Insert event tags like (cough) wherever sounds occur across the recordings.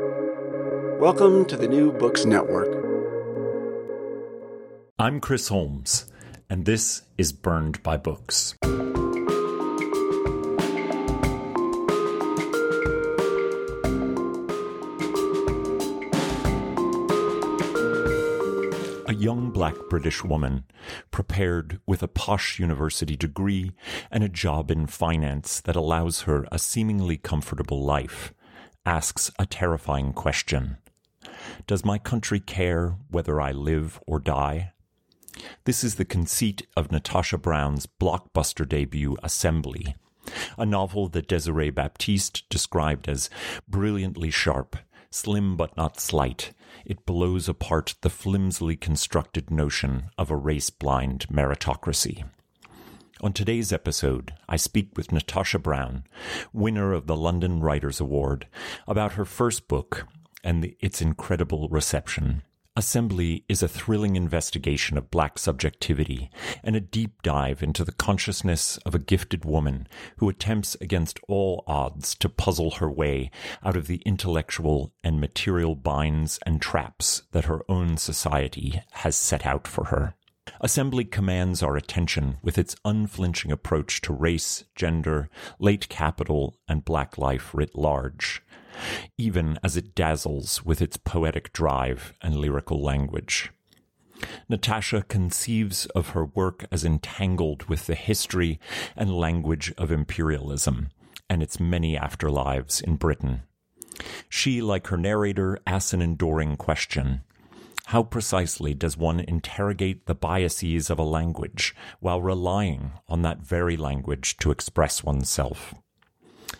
Welcome to the New Books Network. I'm Chris Holmes, and this is Burned by Books. A young black British woman, prepared with a posh university degree and a job in finance that allows her a seemingly comfortable life, asks a terrifying question Does my country care whether I live or die? This is the conceit of Natasha Brown's blockbuster debut, Assembly, a novel that Desiree Baptiste described as brilliantly sharp, slim but not slight. It blows apart the flimsily constructed notion of a race blind meritocracy. On today's episode, I speak with Natasha Brown, winner of the London Writers' Award, about her first book and its incredible reception. Assembly is a thrilling investigation of black subjectivity and a deep dive into the consciousness of a gifted woman who attempts against all odds to puzzle her way out of the intellectual and material binds and traps that her own society has set out for her. Assembly commands our attention with its unflinching approach to race, gender, late capital, and black life writ large even as it dazzles with its poetic drive and lyrical language. Natasha conceives of her work as entangled with the history and language of imperialism and its many afterlives in Britain. She, like her narrator, asks an enduring question. How precisely does one interrogate the biases of a language while relying on that very language to express oneself?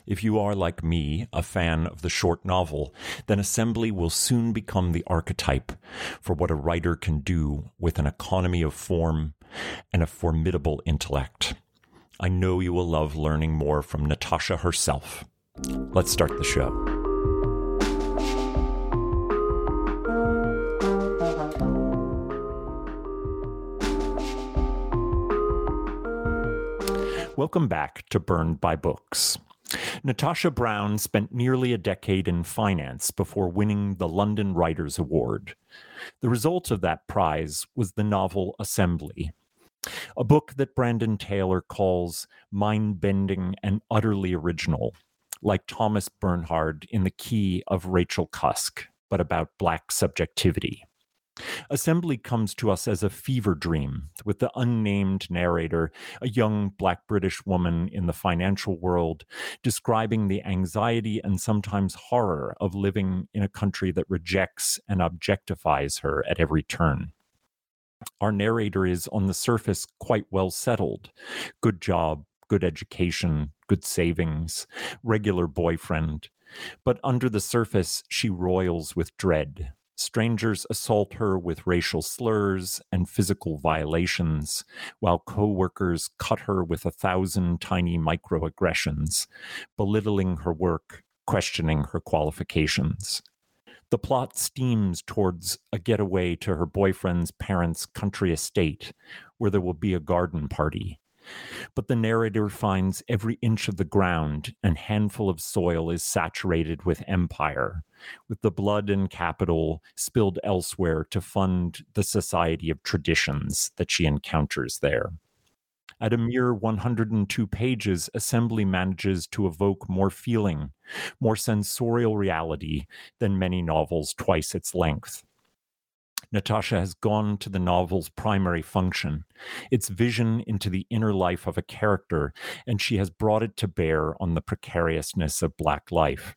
If you are, like me, a fan of the short novel, then Assembly will soon become the archetype for what a writer can do with an economy of form and a formidable intellect. I know you will love learning more from Natasha herself. Let's start the show. Welcome back to Burned by Books. Natasha Brown spent nearly a decade in finance before winning the London Writers' Award. The result of that prize was the novel Assembly, a book that Brandon Taylor calls mind bending and utterly original, like Thomas Bernhard in The Key of Rachel Cusk, but about Black subjectivity. Assembly comes to us as a fever dream, with the unnamed narrator, a young black British woman in the financial world, describing the anxiety and sometimes horror of living in a country that rejects and objectifies her at every turn. Our narrator is, on the surface, quite well settled. Good job, good education, good savings, regular boyfriend. But under the surface, she roils with dread, Strangers assault her with racial slurs and physical violations, while coworkers cut her with a thousand tiny microaggressions, belittling her work, questioning her qualifications. The plot steams towards a getaway to her boyfriend's parents' country estate, where there will be a garden party. But the narrator finds every inch of the ground and handful of soil is saturated with empire, with the blood and capital spilled elsewhere to fund the society of traditions that she encounters there. At a mere 102 pages, Assembly manages to evoke more feeling, more sensorial reality than many novels twice its length. Natasha has gone to the novel's primary function, its vision into the inner life of a character, and she has brought it to bear on the precariousness of Black life.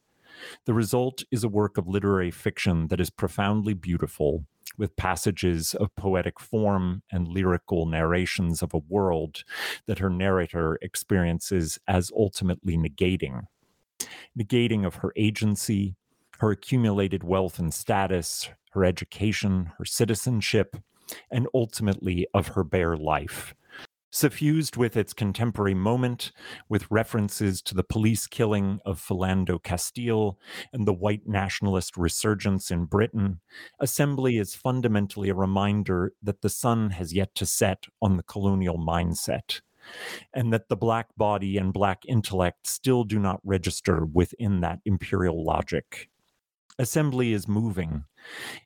The result is a work of literary fiction that is profoundly beautiful, with passages of poetic form and lyrical narrations of a world that her narrator experiences as ultimately negating. Negating of her agency, her accumulated wealth and status, her education, her citizenship, and ultimately of her bare life. Suffused with its contemporary moment, with references to the police killing of Philando Castile and the white nationalist resurgence in Britain, Assembly is fundamentally a reminder that the sun has yet to set on the colonial mindset, and that the black body and black intellect still do not register within that imperial logic. Assembly is moving.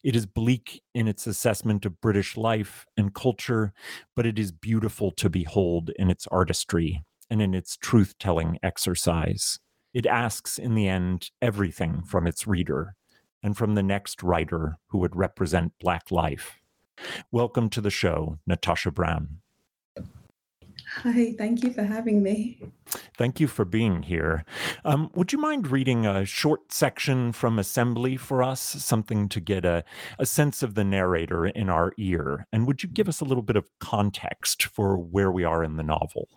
It is bleak in its assessment of British life and culture, but it is beautiful to behold in its artistry and in its truth telling exercise. It asks, in the end, everything from its reader and from the next writer who would represent Black life. Welcome to the show, Natasha Brown. Hi, thank you for having me. Thank you for being here. Um, would you mind reading a short section from Assembly for us, something to get a, a sense of the narrator in our ear? And would you give us a little bit of context for where we are in the novel?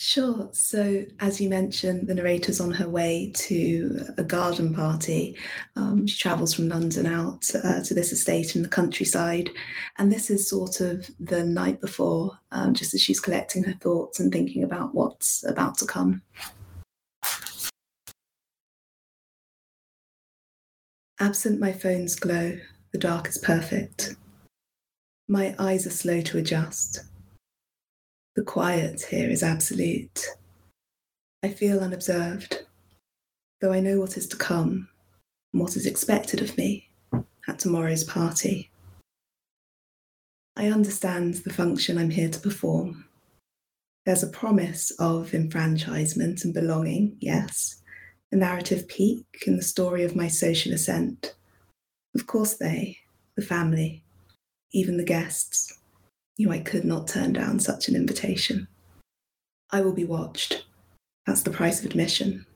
Sure. So, as you mentioned, the narrator's on her way to a garden party. Um, she travels from London out uh, to this estate in the countryside. And this is sort of the night before, um, just as she's collecting her thoughts and thinking about what's about to come. Absent my phone's glow, the dark is perfect. My eyes are slow to adjust. The quiet here is absolute. I feel unobserved, though I know what is to come and what is expected of me at tomorrow's party. I understand the function I'm here to perform. There's a promise of enfranchisement and belonging, yes, a narrative peak in the story of my social ascent. Of course, they, the family, even the guests, knew I could not turn down such an invitation. I will be watched. That's the price of admission.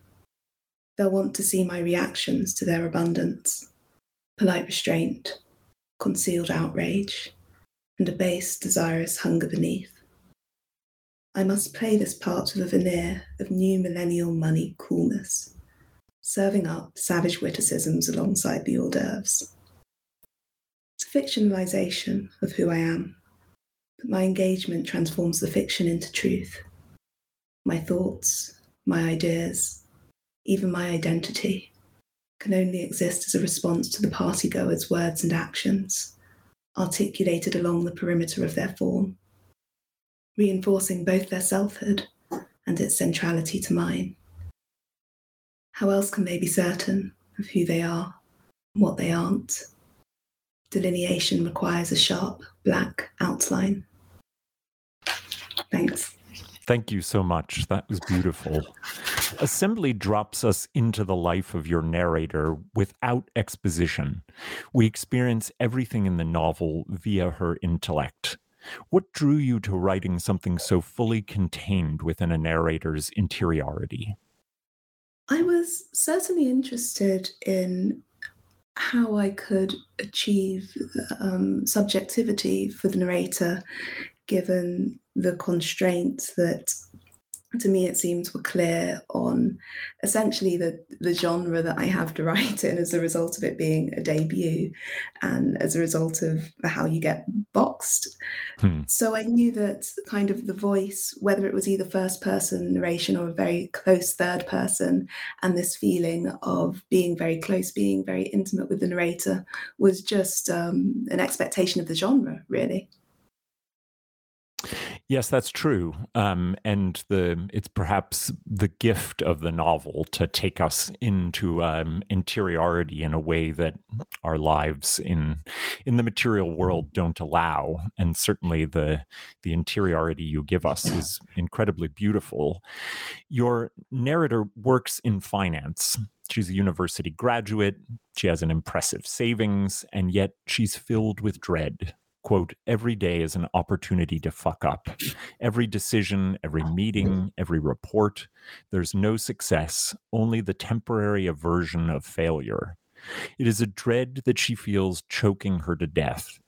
They'll want to see my reactions to their abundance polite restraint, concealed outrage, and a base, desirous hunger beneath. I must play this part with a veneer of new millennial money coolness, serving up savage witticisms alongside the hors d'oeuvres. It's a fictionalization of who I am my engagement transforms the fiction into truth. My thoughts, my ideas, even my identity can only exist as a response to the partygoers' words and actions, articulated along the perimeter of their form, reinforcing both their selfhood and its centrality to mine. How else can they be certain of who they are and what they aren't? Delineation requires a sharp, black outline. Thanks. Thank you so much. That was beautiful. Assembly drops us into the life of your narrator without exposition. We experience everything in the novel via her intellect. What drew you to writing something so fully contained within a narrator's interiority? I was certainly interested in how I could achieve um, subjectivity for the narrator given the constraints that to me it seems were clear on essentially the the genre that I have to (laughs) write in as a result of it being a debut and as a result of how you get boxed. Hmm. So I knew that kind of the voice, whether it was either first person narration or a very close third person, and this feeling of being very close, being very intimate with the narrator was just um, an expectation of the genre, really. Yes, that's true. Um, and the it's perhaps the gift of the novel to take us into um, interiority in a way that our lives in in the material world don't allow. And certainly the the interiority you give us is incredibly beautiful. Your narrator works in finance. She's a university graduate. She has an impressive savings, and yet she's filled with dread quote, every day is an opportunity to fuck up. Every decision, every oh, meeting, every report, there's no success, only the temporary aversion of failure. It is a dread that she feels choking her to death.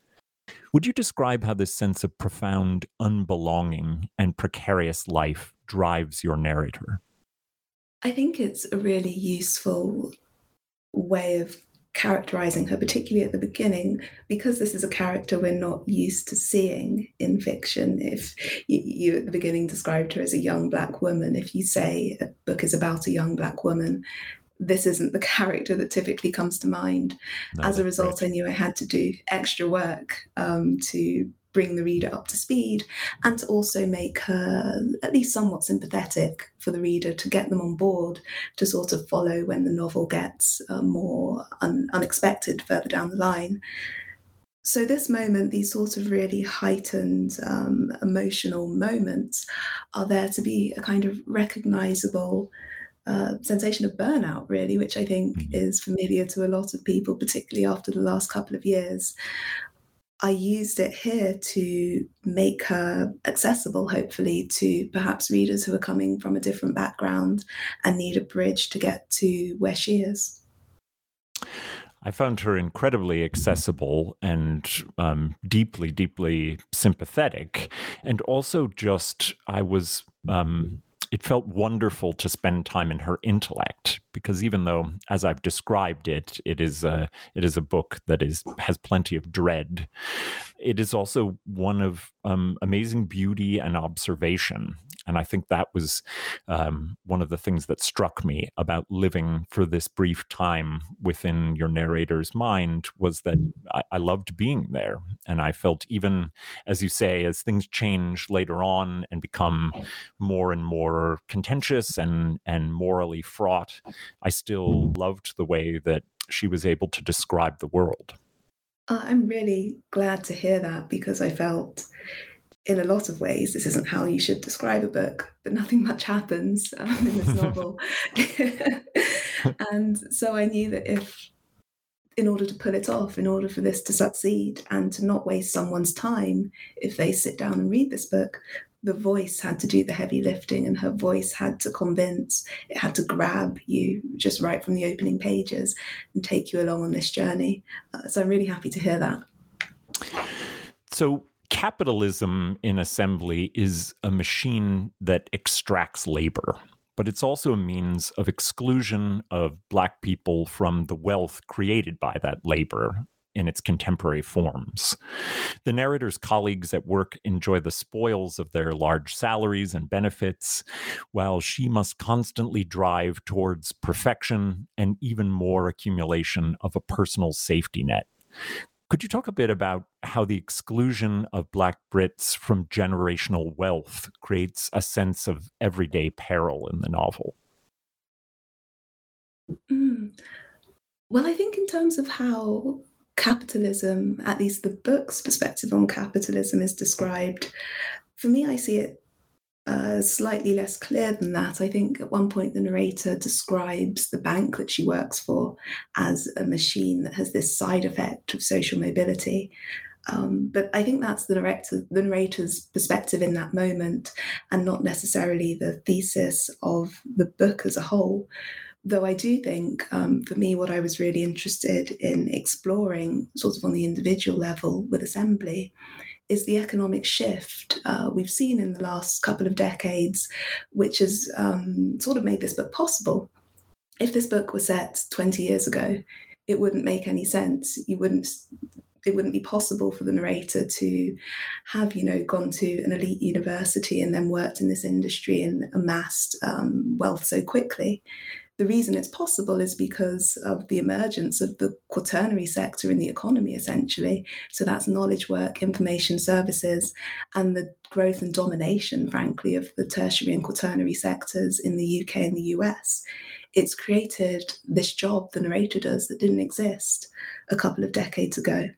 Would you describe how this sense of profound unbelonging and precarious life drives your narrator? I think it's a really useful way of characterizing her, particularly at the beginning, because this is a character we're not used to seeing in fiction. If you, you, at the beginning described her as a young black woman, if you say a book is about a young black woman, this isn't the (laughs) character that typically comes to mind. No, As a result, right. I knew I had to do extra work um, to bring the reader up to speed and to also make her at least somewhat sympathetic for the reader to get them on board to sort of follow when the novel gets uh, more un- unexpected further down the line. So, this moment, these sort of really heightened um, emotional moments, are there to be a kind of recognizable uh, sensation of burnout, really, which I think mm. is familiar to a lot of people, particularly after the last couple of years. I used it here to make her accessible, hopefully, to perhaps readers who are coming from a different background and need a bridge to get to where she is. I found her incredibly accessible and um, deeply, deeply sympathetic. And also, just, I was. Um, it felt wonderful to spend time in her intellect because even though as i've described it it is a it is a book that is has plenty of dread it is also one of um, amazing beauty and observation and I think that was um, one of the things that struck me about living for this brief time within your narrator's mind was that I, I loved being there. And I felt even, as you say, as things change later on and become more and more contentious and, and morally fraught, I still loved the way that she was able to describe the world. Uh, I'm really glad to hear that because I felt in a lot of ways, this isn't how you should describe a book, but nothing much happens (laughs) um, in this novel. (laughs) and so I knew that if, in order to pull it off, in order for this to succeed and to not waste someone's time, if they sit down and read this book, the voice had to do the heavy lifting and her voice had to convince, it had to grab you just right from the opening pages and take you along on this journey. Uh, so I'm really happy to hear that. So, capitalism in assembly is a machine that extracts labor, but it's also a means of exclusion of Black people from the wealth created by that labor in its contemporary forms. The narrator's colleagues at work enjoy the spoils of their large salaries and benefits, while she must constantly drive towards perfection and even more accumulation of a personal safety net. Could you talk a bit about how the exclusion of Black Brits from generational wealth creates a sense of everyday peril in the novel? Mm. Well, I think in terms of how capitalism, at least the book's perspective on capitalism, is described, for me, I see it uh, slightly less clear than that. I think at one point the narrator describes the bank that she works for as a machine that has this side effect of social mobility. Um, but I think that's the director, the narrator's perspective in that moment, and not necessarily the thesis of the book as a whole. Though I do think, um, for me, what I was really interested in exploring, sort of on the individual level with Assembly, is the economic shift uh, we've seen in the last couple of decades, which has um, sort of made this book possible. If this book was set 20 years ago, it wouldn't make any sense. You wouldn't it wouldn't be possible for the narrator to have, you know, gone to an elite university and then worked in this industry and amassed um, wealth so quickly the reason it's possible is because of the emergence of the quaternary sector in the economy, essentially. So that's knowledge work, information services, and the growth and domination, frankly, of the tertiary and quaternary sectors in the UK and the US. It's created this job the narrator does that didn't exist a couple of decades ago.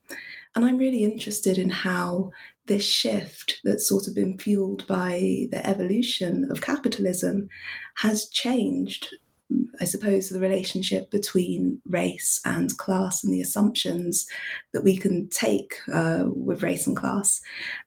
And I'm really interested in how this shift that's sort of been fueled by the evolution of capitalism has changed I suppose, the relationship between race and class and the assumptions that we can take uh, with race and class.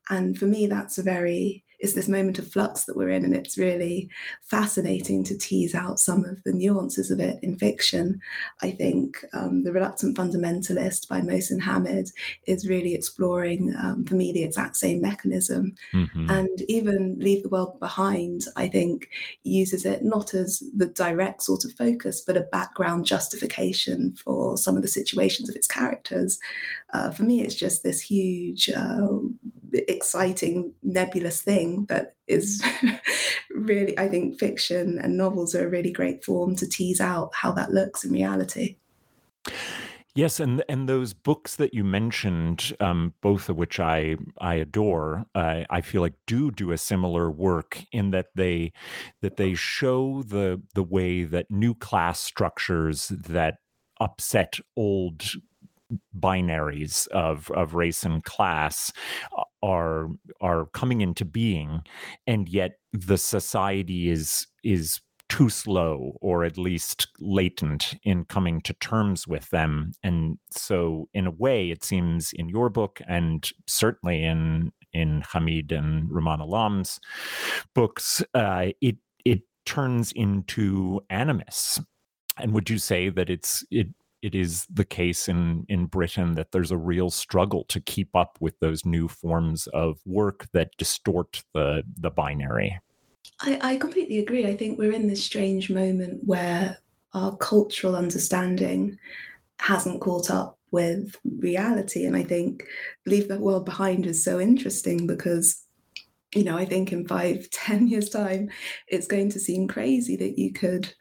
And for me, that's a very is this moment of flux that we're in. And it's really fascinating to tease out some of the nuances of it in fiction. I think um, The Reluctant Fundamentalist by Mohsin Hamid is really exploring, um, for me, the exact same mechanism. Mm-hmm. And even Leave the World Behind, I think, uses it not as the direct sort of focus, but a background justification for some of the situations of its characters. Uh, for me, it's just this huge, uh, exciting, nebulous thing that is (laughs) really, I think, fiction and novels are a really great form to tease out how that looks in reality. Yes, and and those books that you mentioned, um, both of which I I adore, uh, I feel like do do a similar work in that they that they show the the way that new class structures that upset old binaries of of race and class uh, are are coming into being and yet the society is is too slow or at least latent in coming to terms with them. And so in a way it seems in your book and certainly in in Hamid and Rumaan Alam's books uh, it it turns into animus. And would you say that it's it it is the case in in Britain that there's a real struggle to keep up with those new forms of work that distort the the binary. I, I completely agree. I think we're in this strange moment where our cultural understanding hasn't caught up with reality. And I think Leave the World Behind is so interesting because, you know, I think in five, (laughs) ten years' time, it's going to seem crazy that you could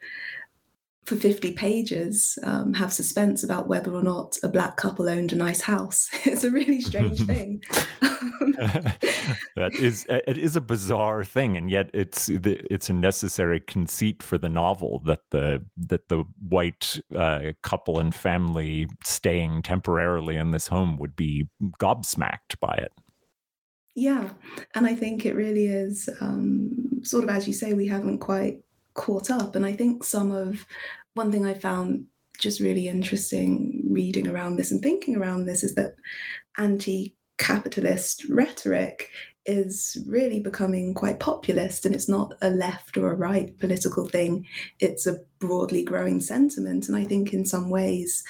for 50 pages um, have suspense about whether or not a black couple owned a nice house. (laughs) It's a really strange (laughs) thing. (laughs) that is it is a bizarre thing and yet it's it's a necessary conceit for the novel that the that the white uh, couple and family staying temporarily in this home would be gobsmacked by it. Yeah, and I think it really is um, sort of as you say we haven't quite caught up. And I think some of one thing I found just really interesting reading around this and thinking around this is that anti capitalist rhetoric is really becoming quite populist and it's not a left or a right political thing it's a broadly growing sentiment and i think in some ways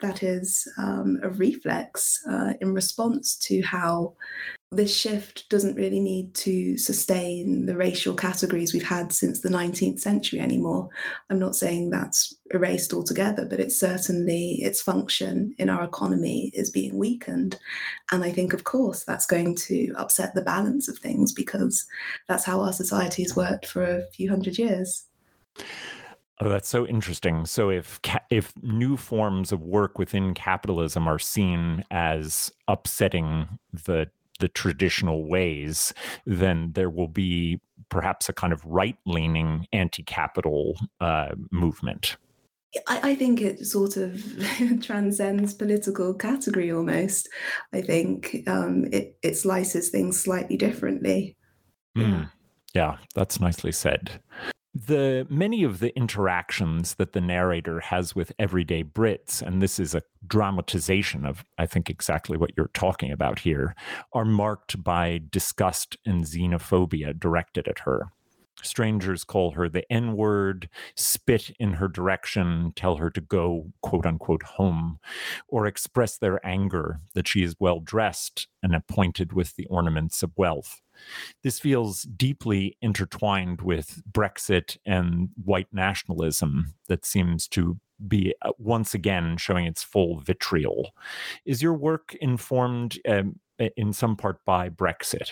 that is um, a reflex uh, in response to how this shift doesn't really need to sustain the racial categories we've had since the 19th century anymore. I'm not saying that's erased altogether, but it's certainly its function in our economy is being weakened. And I think, of course, that's going to upset the balance of things because that's how our society has worked for a few hundred years. Oh, that's so interesting. So if ca- if new forms of work within capitalism are seen as upsetting the the traditional ways, then there will be perhaps a kind of right leaning anti capital uh, movement. I, I, think it sort of (laughs) transcends political category almost. I think um, it, it slices things slightly differently. Mm. Yeah. yeah, that's nicely said the many of the interactions that the narrator has with everyday Brits, and this is a dramatization of, I think, exactly what you're talking about here, are marked by disgust and xenophobia directed at her. Strangers call her the N word, spit in her direction, tell her to go, quote unquote, home, or express their anger that she is well dressed and appointed with the ornaments of wealth. This feels deeply intertwined with Brexit and white nationalism that seems to be uh, once again showing its full vitriol. Is your work informed um, in some part by Brexit?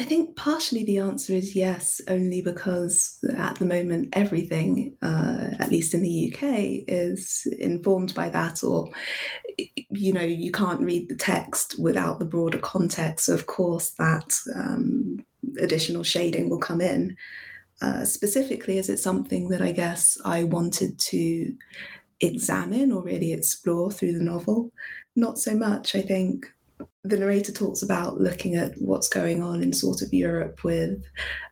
I think partially the answer is yes, only because at the moment everything, uh, at least in the UK, is informed by that, or you know, you can't read the text without the broader context. So of course, that um, additional shading will come in. Uh, specifically, is it something that I guess I wanted to examine or really explore through the novel? Not so much. I think the narrator talks about looking at what's going on in sort of Europe with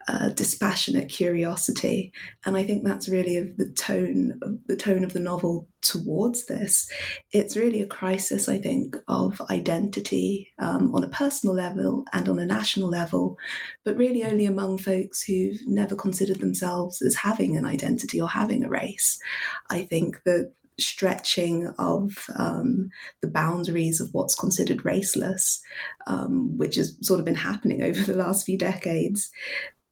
uh, dispassionate curiosity, and I think that's really the tone the tone of the novel towards this. It's really a crisis, I think, of identity um, on a personal level and on a national level, but really only among folks who've never considered themselves as having an identity or having a race. I think that stretching of um, the boundaries of what's considered raceless, um, which has sort of been happening (laughs) over the last few decades,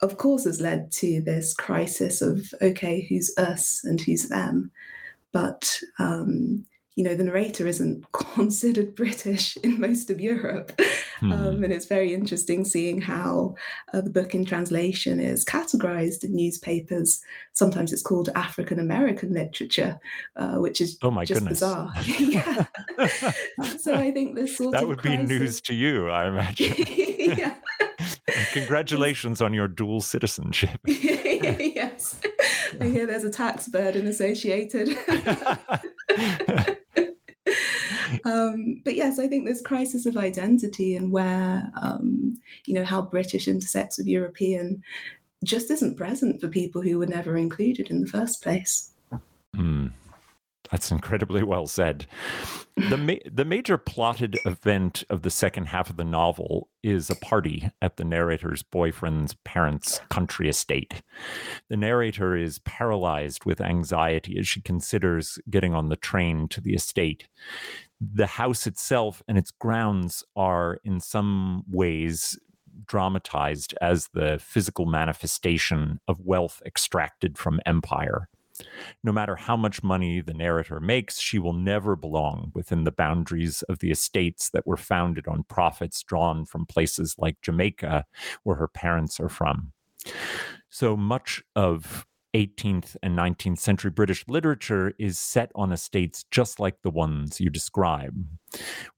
of course, has led to this crisis of okay, who's us and who's them. But um, you know, the narrator isn't (laughs) considered British in most of Europe. Hmm. Um, and it's very interesting seeing how uh, the book in translation is categorized in newspapers. Sometimes it's called African American literature, uh, which is oh my just goodness. bizarre. (laughs) (laughs) yeah. so I think this sort that would crisis... be news to you, I imagine. yeah. Congratulations on your dual citizenship. yes. I hear there's a tax burden associated. Um, but yes, I think this crisis of identity and where, um, you know, how British intersects with European just isn't present for people who were never included in the first place. Mm. That's incredibly well said. The ma- the major plotted event of the second half of the novel is a party at the narrator's boyfriend's parents' country estate. The narrator is paralyzed with anxiety as she considers getting on the train to the estate. The house itself and its grounds are in some ways dramatized as the physical manifestation of wealth extracted from empire. No matter how much money the narrator makes, she will never belong within the boundaries of the estates that were founded on profits drawn from places like Jamaica, where her parents are from. So much of 18th and 19th century British literature is set on estates just like the ones you describe.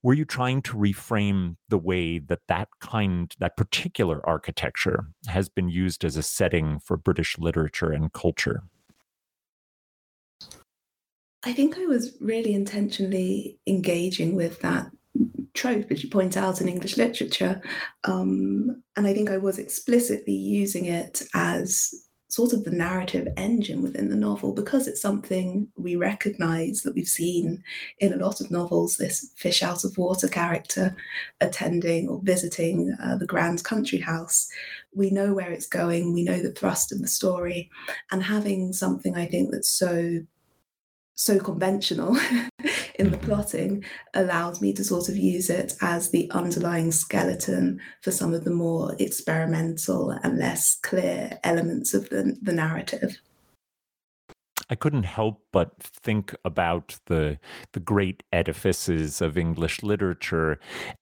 Were you trying to reframe the way that that kind, that particular architecture has been used as a setting for British literature and culture? I think I was really intentionally engaging with that trope, as you point out in English literature. Um, and I think I was explicitly using it as sort of the narrative engine within the novel because it's something we recognize that we've seen in a lot of novels this fish out of water character attending or visiting uh, the grand country house. We know where it's going we know the thrust of the story and having something i think that's so so conventional (laughs) in the plotting allows me to sort of use it as the underlying skeleton for some of the more experimental and less clear elements of the, the narrative. I couldn't help but think about the the great edifices of English literature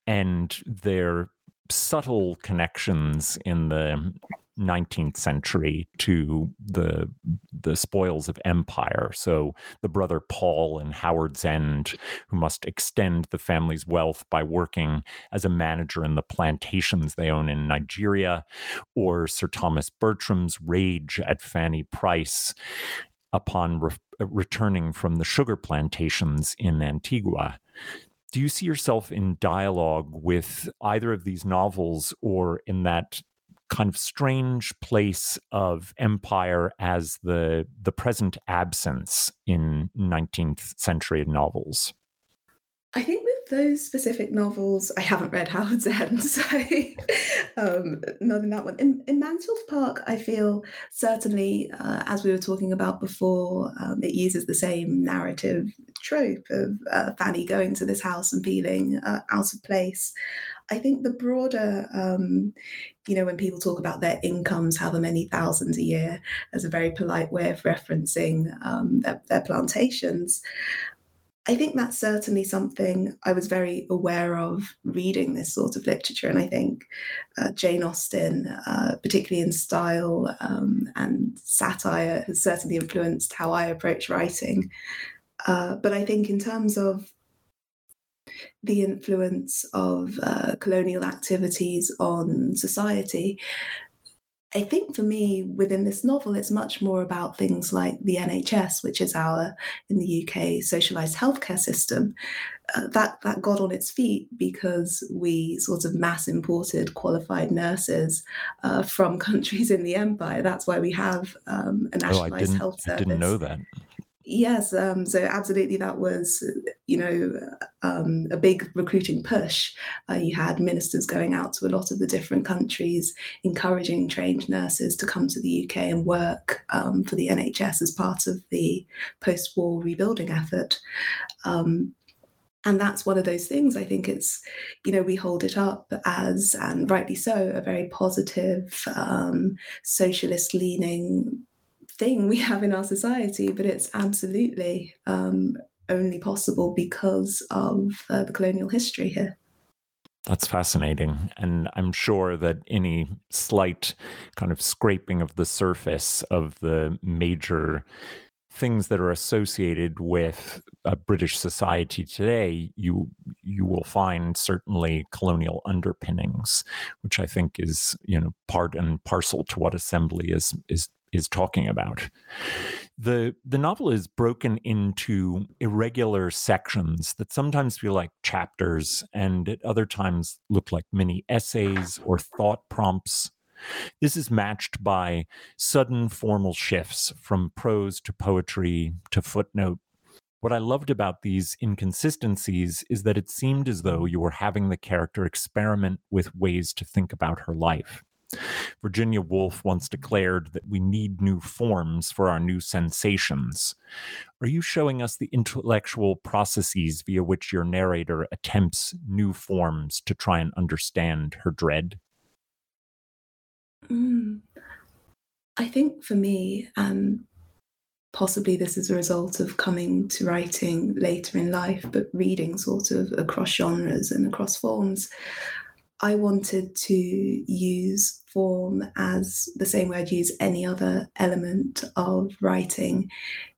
and their subtle connections in the 19th century to the the spoils of empire. So the brother Paul in Howard's End, who must extend the family's wealth by working as a manager in the plantations they own in Nigeria, or Sir Thomas Bertram's rage at Fanny Price upon re- returning from the sugar plantations in Antigua do you see yourself in dialogue with either of these novels or in that kind of strange place of empire as the the present absence in 19th century novels I think with those specific novels, I haven't read Howard's (laughs) End, so um, not in that one. In, in Mansfield Park, I feel certainly, uh, as we were talking about before, um, it uses the same narrative trope of uh, Fanny going to this house and feeling uh, out of place. I think the broader, um, you know, when people talk about their incomes, however many thousands a year, as a very polite way of referencing um, their, their plantations, I think that's certainly something I was very aware of reading this sort of literature. And I think uh, Jane Austen, uh, particularly in style um, and satire, has certainly influenced how I approach writing. Uh, but I think in terms of the influence of uh, colonial activities on society, I think for me, within this novel, it's much more about things like the NHS, which is our, in the UK, socialised healthcare system. Uh, that, that got on its feet because we sort of mass imported qualified nurses uh, from (laughs) countries in the empire. That's why we have um, a nationalised oh, health service. I didn't know that. Yes, um, so absolutely, that was you know um, a big recruiting push. Uh, you had ministers going out to a lot of the different countries, encouraging trained nurses to come to the UK and work um, for the NHS as part of the post-war rebuilding effort. Um, and that's one of those things i think it's you know we hold it up as and rightly so a very positive um, socialist leaning thing we have in our society, but it's absolutely um, only possible because of uh, the colonial history here. That's fascinating. And I'm sure that any slight kind of scraping of the surface of the major things that are associated with a British society today, you you will find certainly colonial underpinnings, which I think is you know part and parcel to what assembly is is is talking about. The the novel is broken into irregular sections that sometimes feel like chapters and at other times look like mini essays or thought prompts. This is matched by sudden formal shifts from prose to poetry to footnote. What I loved about these inconsistencies is that it seemed as though you were having the character experiment with ways to think about her life. Virginia Woolf once declared that we need new forms for our new sensations. Are you showing us the intellectual processes via which your narrator attempts new forms to try and understand her dread? Mm. I think for me, um, possibly this is a result of coming to writing later in life, but reading sort of across genres and across forms. I wanted to use form as the same way I'd use any other element of writing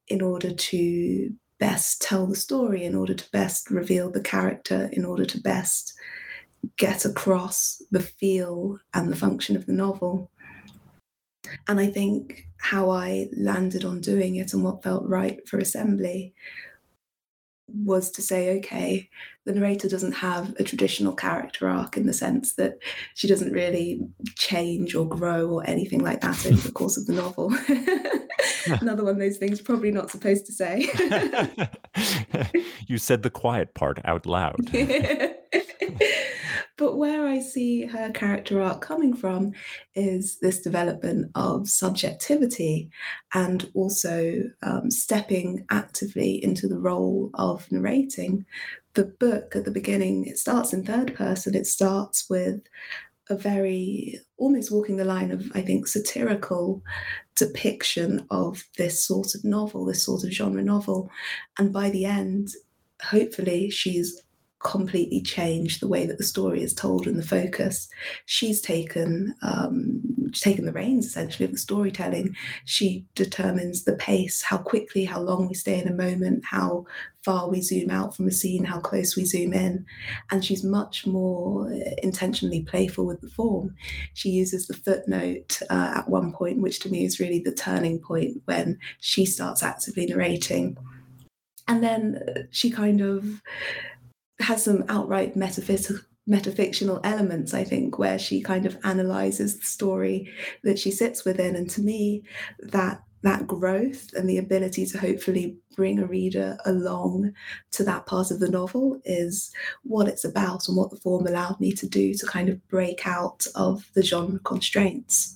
in order to best tell the story, in order to best reveal the character, in order to best get across the feel and the function of the novel. And I think how I landed on doing it and what felt right for assembly was to say, okay, the narrator doesn't have a traditional character arc in the sense that she doesn't really change or grow or anything like that over the course of the novel. (laughs) Another one of those things probably not supposed to say. (laughs) you said the quiet part out loud. (laughs) But where I see her character arc coming from is this development of subjectivity and also um, stepping actively into the role of narrating. The book at the beginning, it starts in third person, it starts with a very almost walking the line of, I think, satirical depiction of this sort of novel, this sort of genre novel. And by the end, hopefully, she's completely changed the way that the story is told and the focus. She's taken um, taken the reins essentially of the storytelling. She determines the pace, how quickly, how long we stay in a moment, how far we zoom out from a scene, how close we zoom in, and she's much more intentionally playful with the form. She uses the footnote uh, at one point, which to me is really the turning point when she starts actively narrating. And then she kind of has some outright metaphysical metafictional elements, I think, where she kind of analyzes the story that she sits within. And to me, that that growth and the ability to hopefully bring a reader along to that part of the novel is what it's about and what the form allowed me to do to kind of break out of the genre constraints.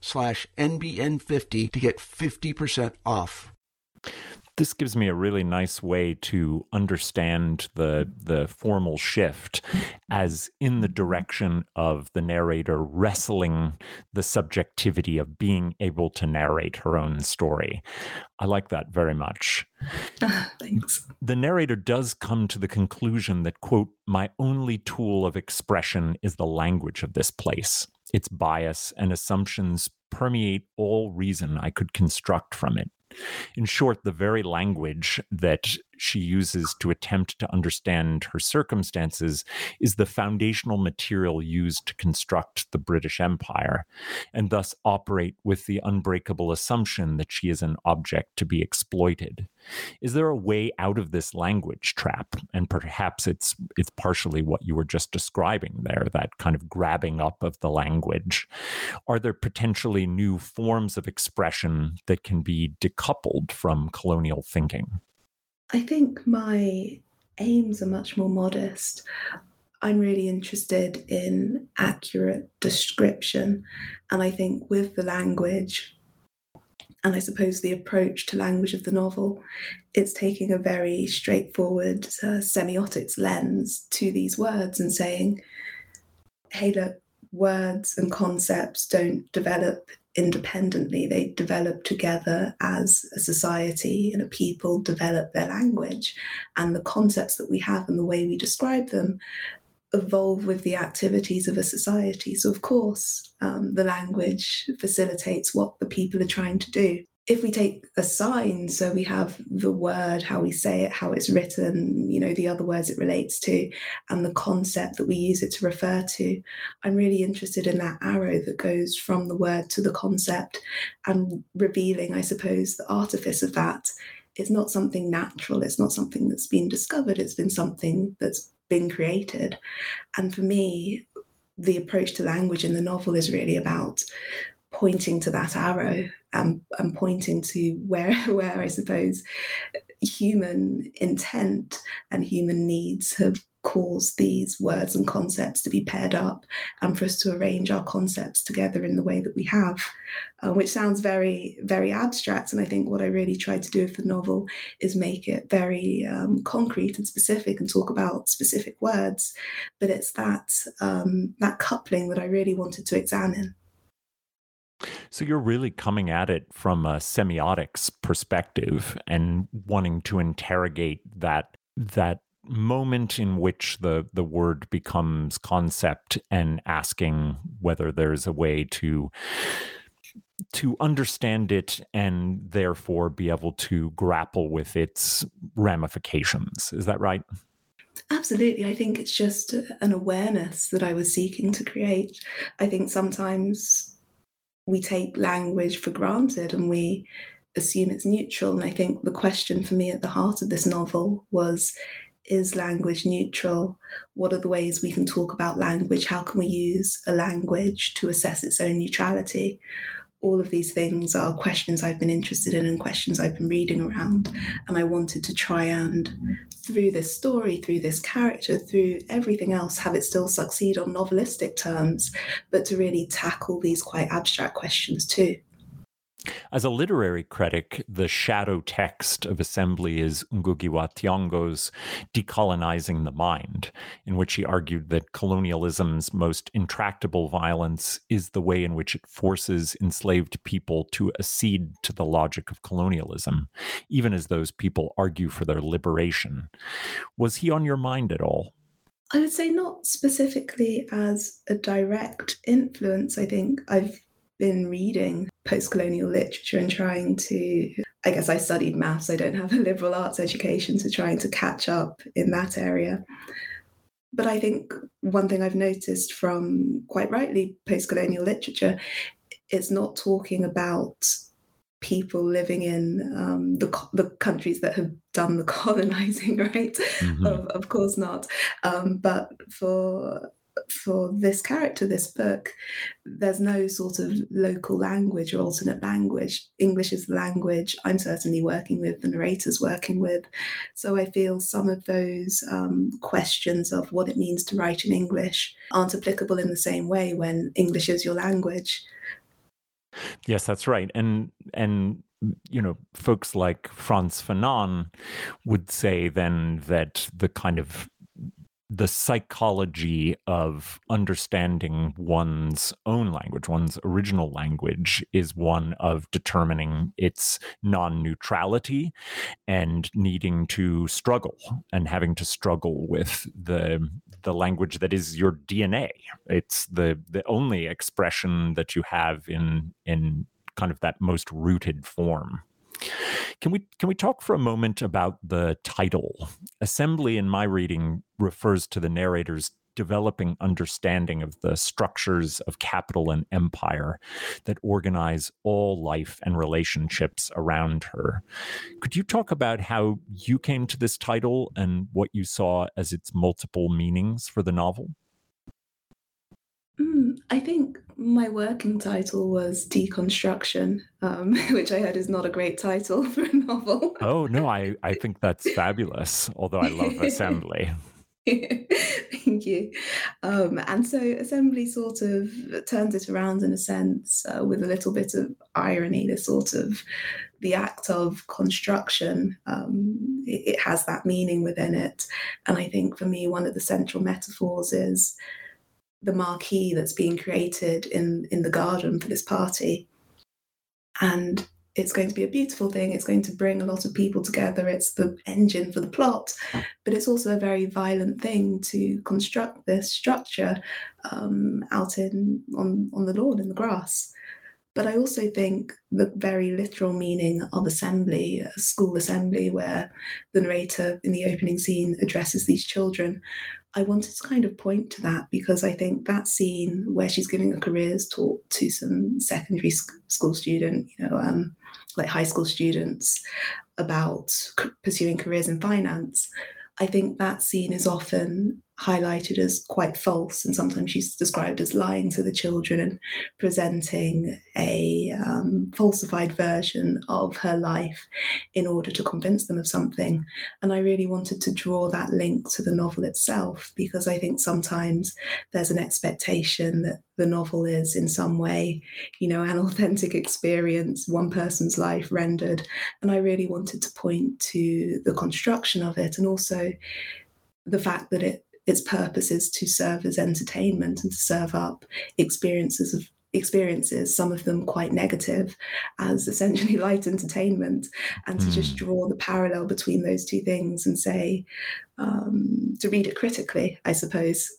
slash NBN50 to get 50% off. This gives me a really nice way to understand the the formal shift as in the direction of the narrator wrestling the subjectivity of being able to narrate her own story. I like that very much. (laughs) Thanks. The narrator does come to the conclusion that, quote, my only tool of expression is the language of this place. Its bias and assumptions permeate all reason I could construct from it. In short, the very language that she uses to attempt to understand her circumstances is the foundational material used to construct the British Empire, and thus operate with the unbreakable assumption that she is an object to be exploited. Is there a way out of this language trap? And perhaps it's it's partially what you were just describing there, that kind of grabbing up of the language. Are there potentially new forms of expression that can be decoupled from colonial thinking? I think my aims are much more modest. I'm really interested in accurate description. And I think with the language, and I suppose the approach to language of the novel, it's taking a very straightforward uh, semiotics lens to these words and saying, hey, look, words and concepts don't develop independently. They develop together as a society and a people develop their language. And the concepts that we have and the way we describe them evolve with the activities of a society. So, of course, um, the language facilitates what the people are trying to do if we take a sign, so we have the word, how we say it, how it's written, you know, the other words it relates to, and the concept that we use it to refer to, I'm really interested in that arrow that goes from the word to the concept and revealing, I suppose, the artifice of that. It's not something natural, it's not something that's been discovered, it's been something that's been created. And for me, the approach to language in the novel is really about pointing to that arrow and, and pointing to where (laughs) where I suppose human intent and human needs have caused these words and concepts to be paired up and for us to arrange our concepts together in the way that we have, uh, which sounds very, very abstract. And I think what I really tried to do with the novel is make it very um, concrete and specific and talk about specific words. But it's that um, that coupling that I really wanted to examine. So you're really coming at it from a semiotics perspective and wanting to interrogate that that moment in which the the word becomes concept and asking whether there's a way to to understand it and therefore be able to grapple with its ramifications is that right Absolutely. I think it's just an awareness that I was seeking to create. I think sometimes we take language for granted and we assume it's neutral. And I think the question for me at the heart of this novel was is language neutral? What are the ways we can talk about language? How can we use a language to assess its own neutrality? All of these things are questions I've been interested in and questions I've been reading around. And I wanted to try and through this story, through this character, through everything else, have it still succeed on novelistic terms, but to really tackle these quite abstract questions too. As a literary critic, the shadow text of Assembly is Ngugi wa Thiong'o's Decolonizing the Mind, in which he argued that colonialism's most intractable violence is the way in which it forces enslaved people to accede to the logic of colonialism, even as those people argue for their liberation. Was he on your mind at all? I would say not specifically as a direct influence. I think I've been reading post colonial literature and trying to, I guess I studied maths, I don't have a liberal arts education, so trying to catch up in that area. but I think one thing I've noticed from quite rightly post colonial literature, it's not talking about people living in um, the, the countries that have done the (laughs) colonizing, right? Mm-hmm. Of, of, course not. Um, but for for this character, this book, there's no sort of local language or alternate language. English is the language I'm certainly working with, the narrator's working with. So I feel some of those um, questions of what it means to write in English aren't applicable in the same way when English is your language. Yes, that's right. And and you know, folks like Frantz Fanon would say then that the kind of the psychology of understanding one's own language, one's original language, is one of determining its non neutrality and needing to struggle and having to struggle with the the language that is your DNA. It's the the only expression that you have in in kind of that most rooted form. Can we can we talk for a moment about the title? Assembly in my reading refers to the narrator's developing understanding of the structures of capital and empire that organize all life and relationships around her. Could you talk about how you came to this title and what you saw as its multiple meanings for the novel? Mm, I think my working title was Deconstruction, um, (laughs) which I heard is not a great title (laughs) for a novel. Oh, no, I, (laughs) I think that's fabulous, although I love Assembly. Thank you. Um, and so Assembly sort of turns it around in a sense uh, with a little bit of irony, the sort of the act of construction. Um, it, it has that meaning within it. And I think for me, one of the central metaphors is the marquee that's being created in in the garden for this party. And it's going to be a beautiful thing. It's going to bring a lot of people together. It's the engine for the plot but it's also a very violent thing to construct this structure um, out in on on the lawn in the grass. But I also think the very literal meaning of assembly, a school assembly, where the narrator in the opening scene addresses these children, I wanted to kind of point to that because I think that scene where she's giving a careers talk to some secondary school student, you know, um, like high school students about pursuing careers in finance, I think that scene is often highlighted as quite false, and sometimes she's described as lying to the children and presenting a um, falsified version of her life in order to convince them of something. And I really wanted to draw that link to the novel itself because I think sometimes there's an expectation that the novel is in some way, you know, an (laughs) authentic experience, one person's life rendered. And I really wanted to point to the construction of it and also the fact that it its purpose is to serve as entertainment and to serve up experiences of experiences, some of them quite negative, as essentially (laughs) light entertainment, and to mm. just hmm. draw the parallel between those two things and say, um, to read it critically, I suppose.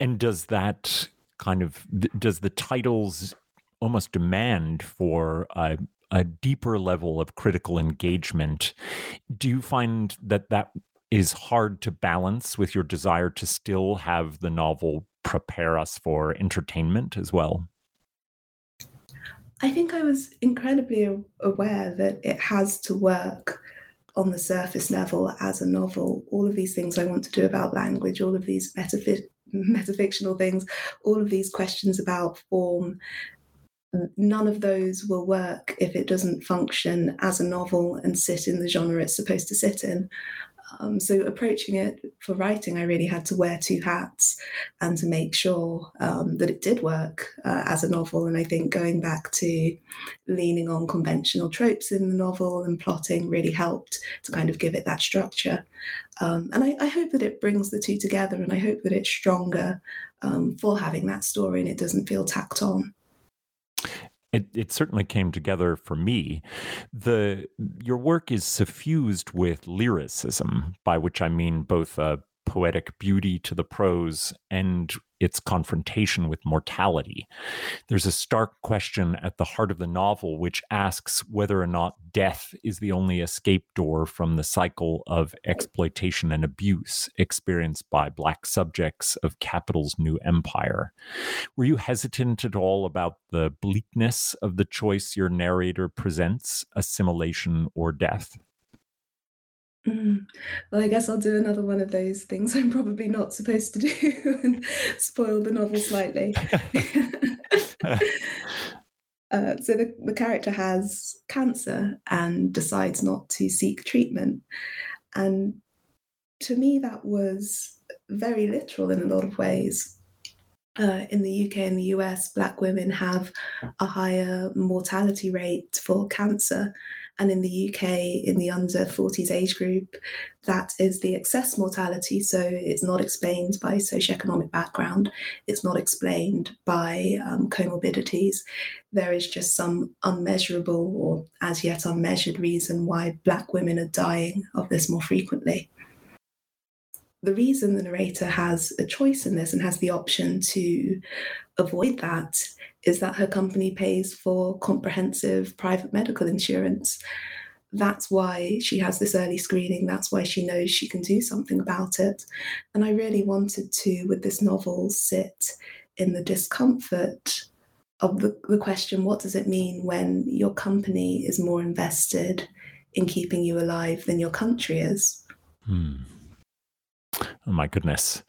And does that kind of, does the titles almost demand for a, a deeper level of critical engagement? Do you find that that is hard to balance with your desire to still have the novel prepare us for entertainment as well? I think I was incredibly aware that it has to work on the surface level as a novel. All of these things I want to do about language, all of these metaph- metafictional things, all of these questions about form, none of those will work if it doesn't function as a novel and sit in the genre it's supposed to sit in. Um, so approaching it for writing, I really had to wear two hats and to make sure um, that it did work uh, as a novel. And I think going back to leaning on conventional tropes in the novel and plotting really helped to kind of give it that structure. Um, and I, I, hope that it brings the two together, and I hope that it's stronger um, for having that story and it doesn't feel tacked on. It, it certainly came together for me. The your work is suffused with lyricism, by which I mean both a poetic beauty to the prose and its confrontation with mortality. There's a stark question at the heart of the novel, which asks whether or not death is the only escape door from the cycle of exploitation and abuse experienced by Black subjects of capital's new empire. Were you hesitant at all about the bleakness of the choice your narrator presents, assimilation or death? Mm. Well, I guess I'll do another one of those things I'm probably not supposed to do (laughs) and spoil the novel slightly. (laughs) uh, so the, the character has cancer and decides not to seek treatment. And to me, that was very literal in a lot of ways. Uh, in the UK and the US, Black women have a higher mortality rate for cancer and in the UK, in the under 40s age group, that is the excess mortality. So it's not explained by socioeconomic background, it's not explained by um, comorbidities. There is just some unmeasurable or as yet unmeasured reason why Black women are dying of this more frequently. The reason the narrator has a choice in this and has the option to avoid that is that her company pays for comprehensive private medical insurance. That's why she has this early screening. That's why she knows she can do something about it. And I really wanted to, with this novel, sit in the discomfort of the, the question what does it mean when your company is more invested in keeping you alive than your country is? Hmm. Oh my goodness.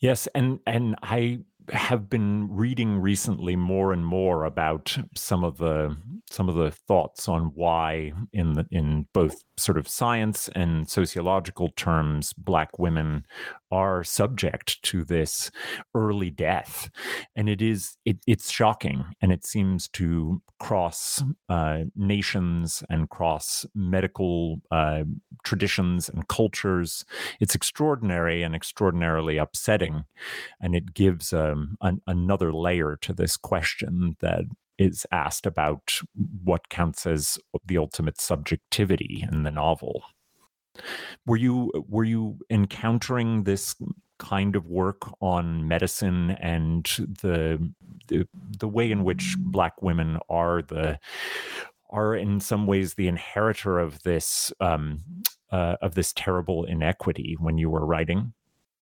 Yes, and and I have been reading recently more and more about some of the some of the thoughts on why in the, in both sort of science and sociological terms black women are subject to this early death. And it is it, it's shocking. And it seems to cross uh, nations and cross medical uh, traditions and cultures. It's extraordinary and extraordinarily upsetting. And it gives um, an, another layer to this question that is asked about what counts as the ultimate subjectivity in the novel. Were you were you encountering this kind of work on medicine and the, the the, way in which black women are the are in some ways the inheritor of this um, uh, of this terrible inequity when you were writing?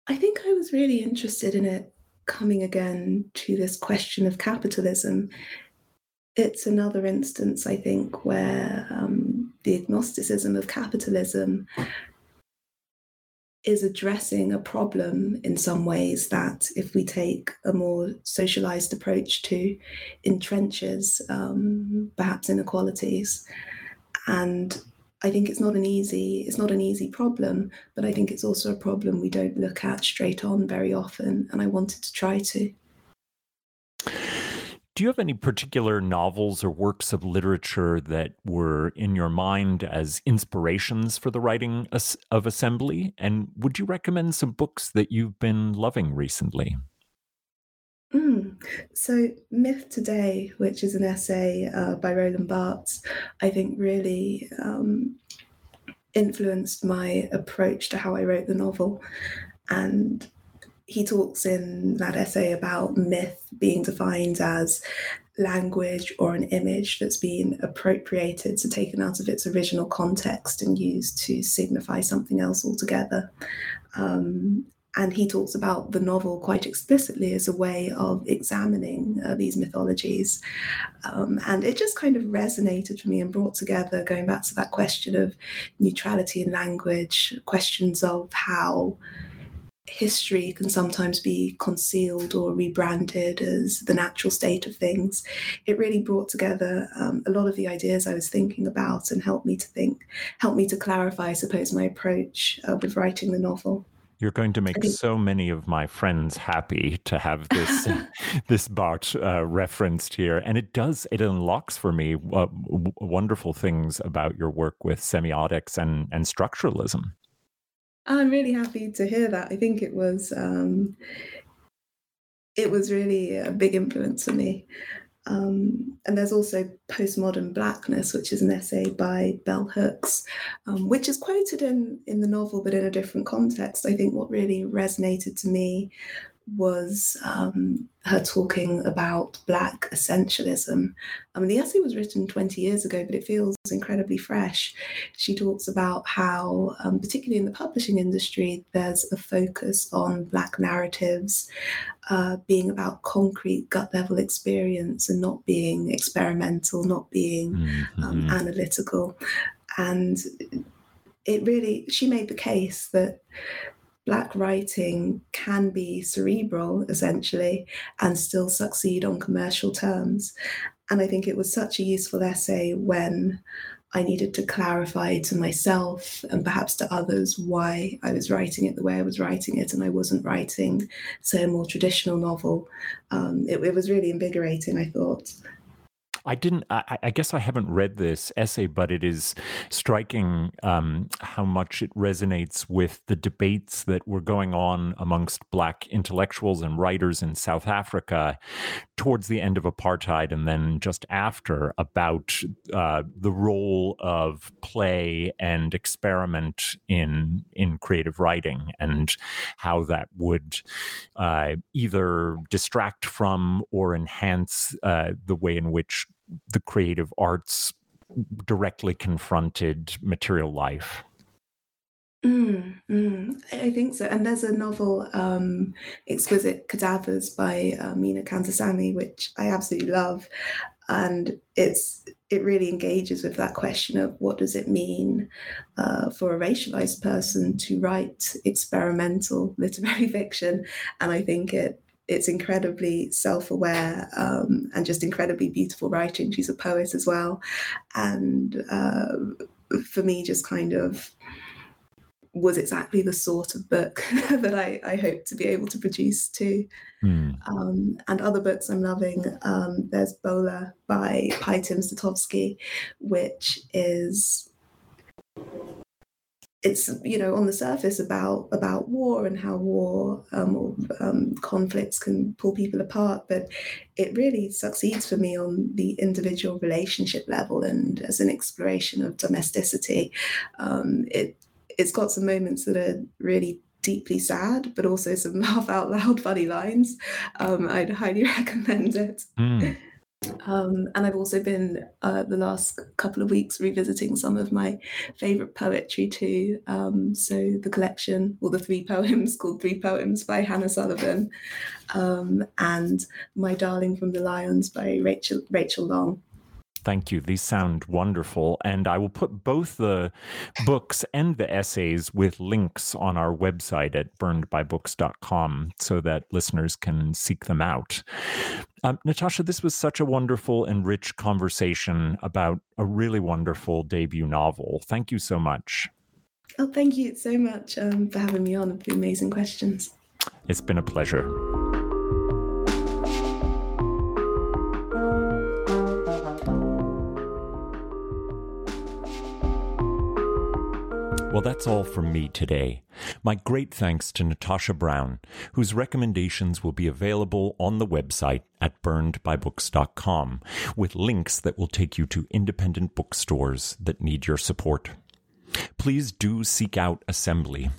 I think I was really interested in it coming again to this question of capitalism it's another instance, I think, where um, the agnosticism of capitalism is addressing a problem in some ways that, if we take a more socialized approach to, entrenches um, perhaps inequalities. And I think it's not an easy it's not an easy problem, but I think it's also a problem we don't look at straight on very often, and I wanted to try to. Do you have any particular novels or works of literature that were in your mind as inspirations for the writing of Assembly? And would you recommend some books that you've been loving recently? So, Myth Today, which is an essay uh, by Roland Barthes, I think really um, influenced my approach to how I wrote the novel. And he talks in that essay about myth being defined as language or an image that's been appropriated, so taken out of its original context and used to signify something else altogether. Um, and he talks about the novel quite explicitly as a way of examining uh, these mythologies. Um, and it just kind of resonated for me and brought together, going back to that question of neutrality in language, questions of how history can sometimes be concealed or rebranded as the natural state of things. It really brought together um, a lot of the ideas I was thinking about and helped me to think, helped me to clarify, I suppose, my approach uh, with writing the novel. You're going to make so many of my friends happy to have this (laughs) (laughs) this Barthes uh, referenced here, and it does it unlocks for me uh, w- wonderful things about your work with semiotics and and structuralism. I'm really happy to hear that. I think it was um, it was really a big influence for me. Um, and there's also Postmodern Blackness, which is an essay by Bell Hooks, um, which is quoted in, in the novel, but in a different context. I think what really resonated to me was um, her talking about Black essentialism. I mean, the essay was written 20 years ago, but it feels incredibly fresh. She talks about how, um, particularly in the publishing industry, there's a focus on Black narratives uh, being about concrete gut level experience and not being experimental, not being um, mm-hmm. um, analytical. And it really, she made the case that Black writing can be cerebral, essentially, and still succeed on commercial terms. And I think it was such a useful essay when I needed to clarify to myself and perhaps to others why I was writing it the way I was writing it, and I wasn't writing, say, a more traditional novel. Um, it, it was really invigorating, I thought. I didn't. I, I, guess I haven't read this essay, but it is striking um, how much it resonates with the debates that were going on amongst Black intellectuals and writers in South Africa towards the end of apartheid and then just after about uh, the role of play and experiment in in creative writing and how that would uh, either distract from or enhance uh, the way in which the creative arts directly confronted material life. Mm, mm, I think so. And there's a novel, um, Exquisite Cadavers by uh, Meena Kandasamy, which I absolutely love. And it's it really engages with that question of what does it mean uh, for a racialized person to write experimental literary (laughs) fiction. And I think it it's incredibly self-aware um, and just incredibly beautiful writing. She's a poet as well, and uh, for me, just kind of was exactly the sort of book (laughs) that I, I hope to be able to produce too. Mm. Um, and other books I'm loving, um, there's Bolla by Pajtim Statovci, which is it's you know on the surface about about war and how war um, or um, conflicts can pull people apart, but it really succeeds for me on the individual relationship level and as an exploration of domesticity. Um, it it's got some moments that are really deeply sad, but also some (laughs) laugh out loud funny lines. Um, I'd highly (laughs) recommend it. Mm. Um, and I've also been uh, the last couple of weeks revisiting some of my favourite poetry too. Um, so the collection, or the three (laughs) poems called Three Poems by Hannah Sullivan, um, and My Darling from the Lions by Rachel Rachel Long. Thank you. These sound wonderful. And I will put both the books and the essays with links on our website at burnedbybooks.com so that listeners can seek them out. Um, Natasha, this was such a wonderful and rich conversation about a really wonderful debut novel. Thank you so much. Oh, thank you so much um, for having me on and for the amazing questions. It's been a pleasure. Well, that's all from me today. My great thanks to Natasha Brown, whose recommendations will be available on the website at burnedbybooks.com with links that will take you to independent bookstores that need your support. Please do seek out Assembly.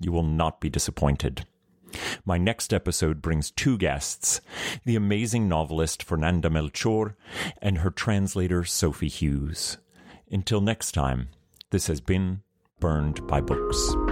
You will not be disappointed. My next episode brings two guests the amazing novelist Fernanda Melchor and her translator Sophie Hughes. Until next time, this has been burned by books.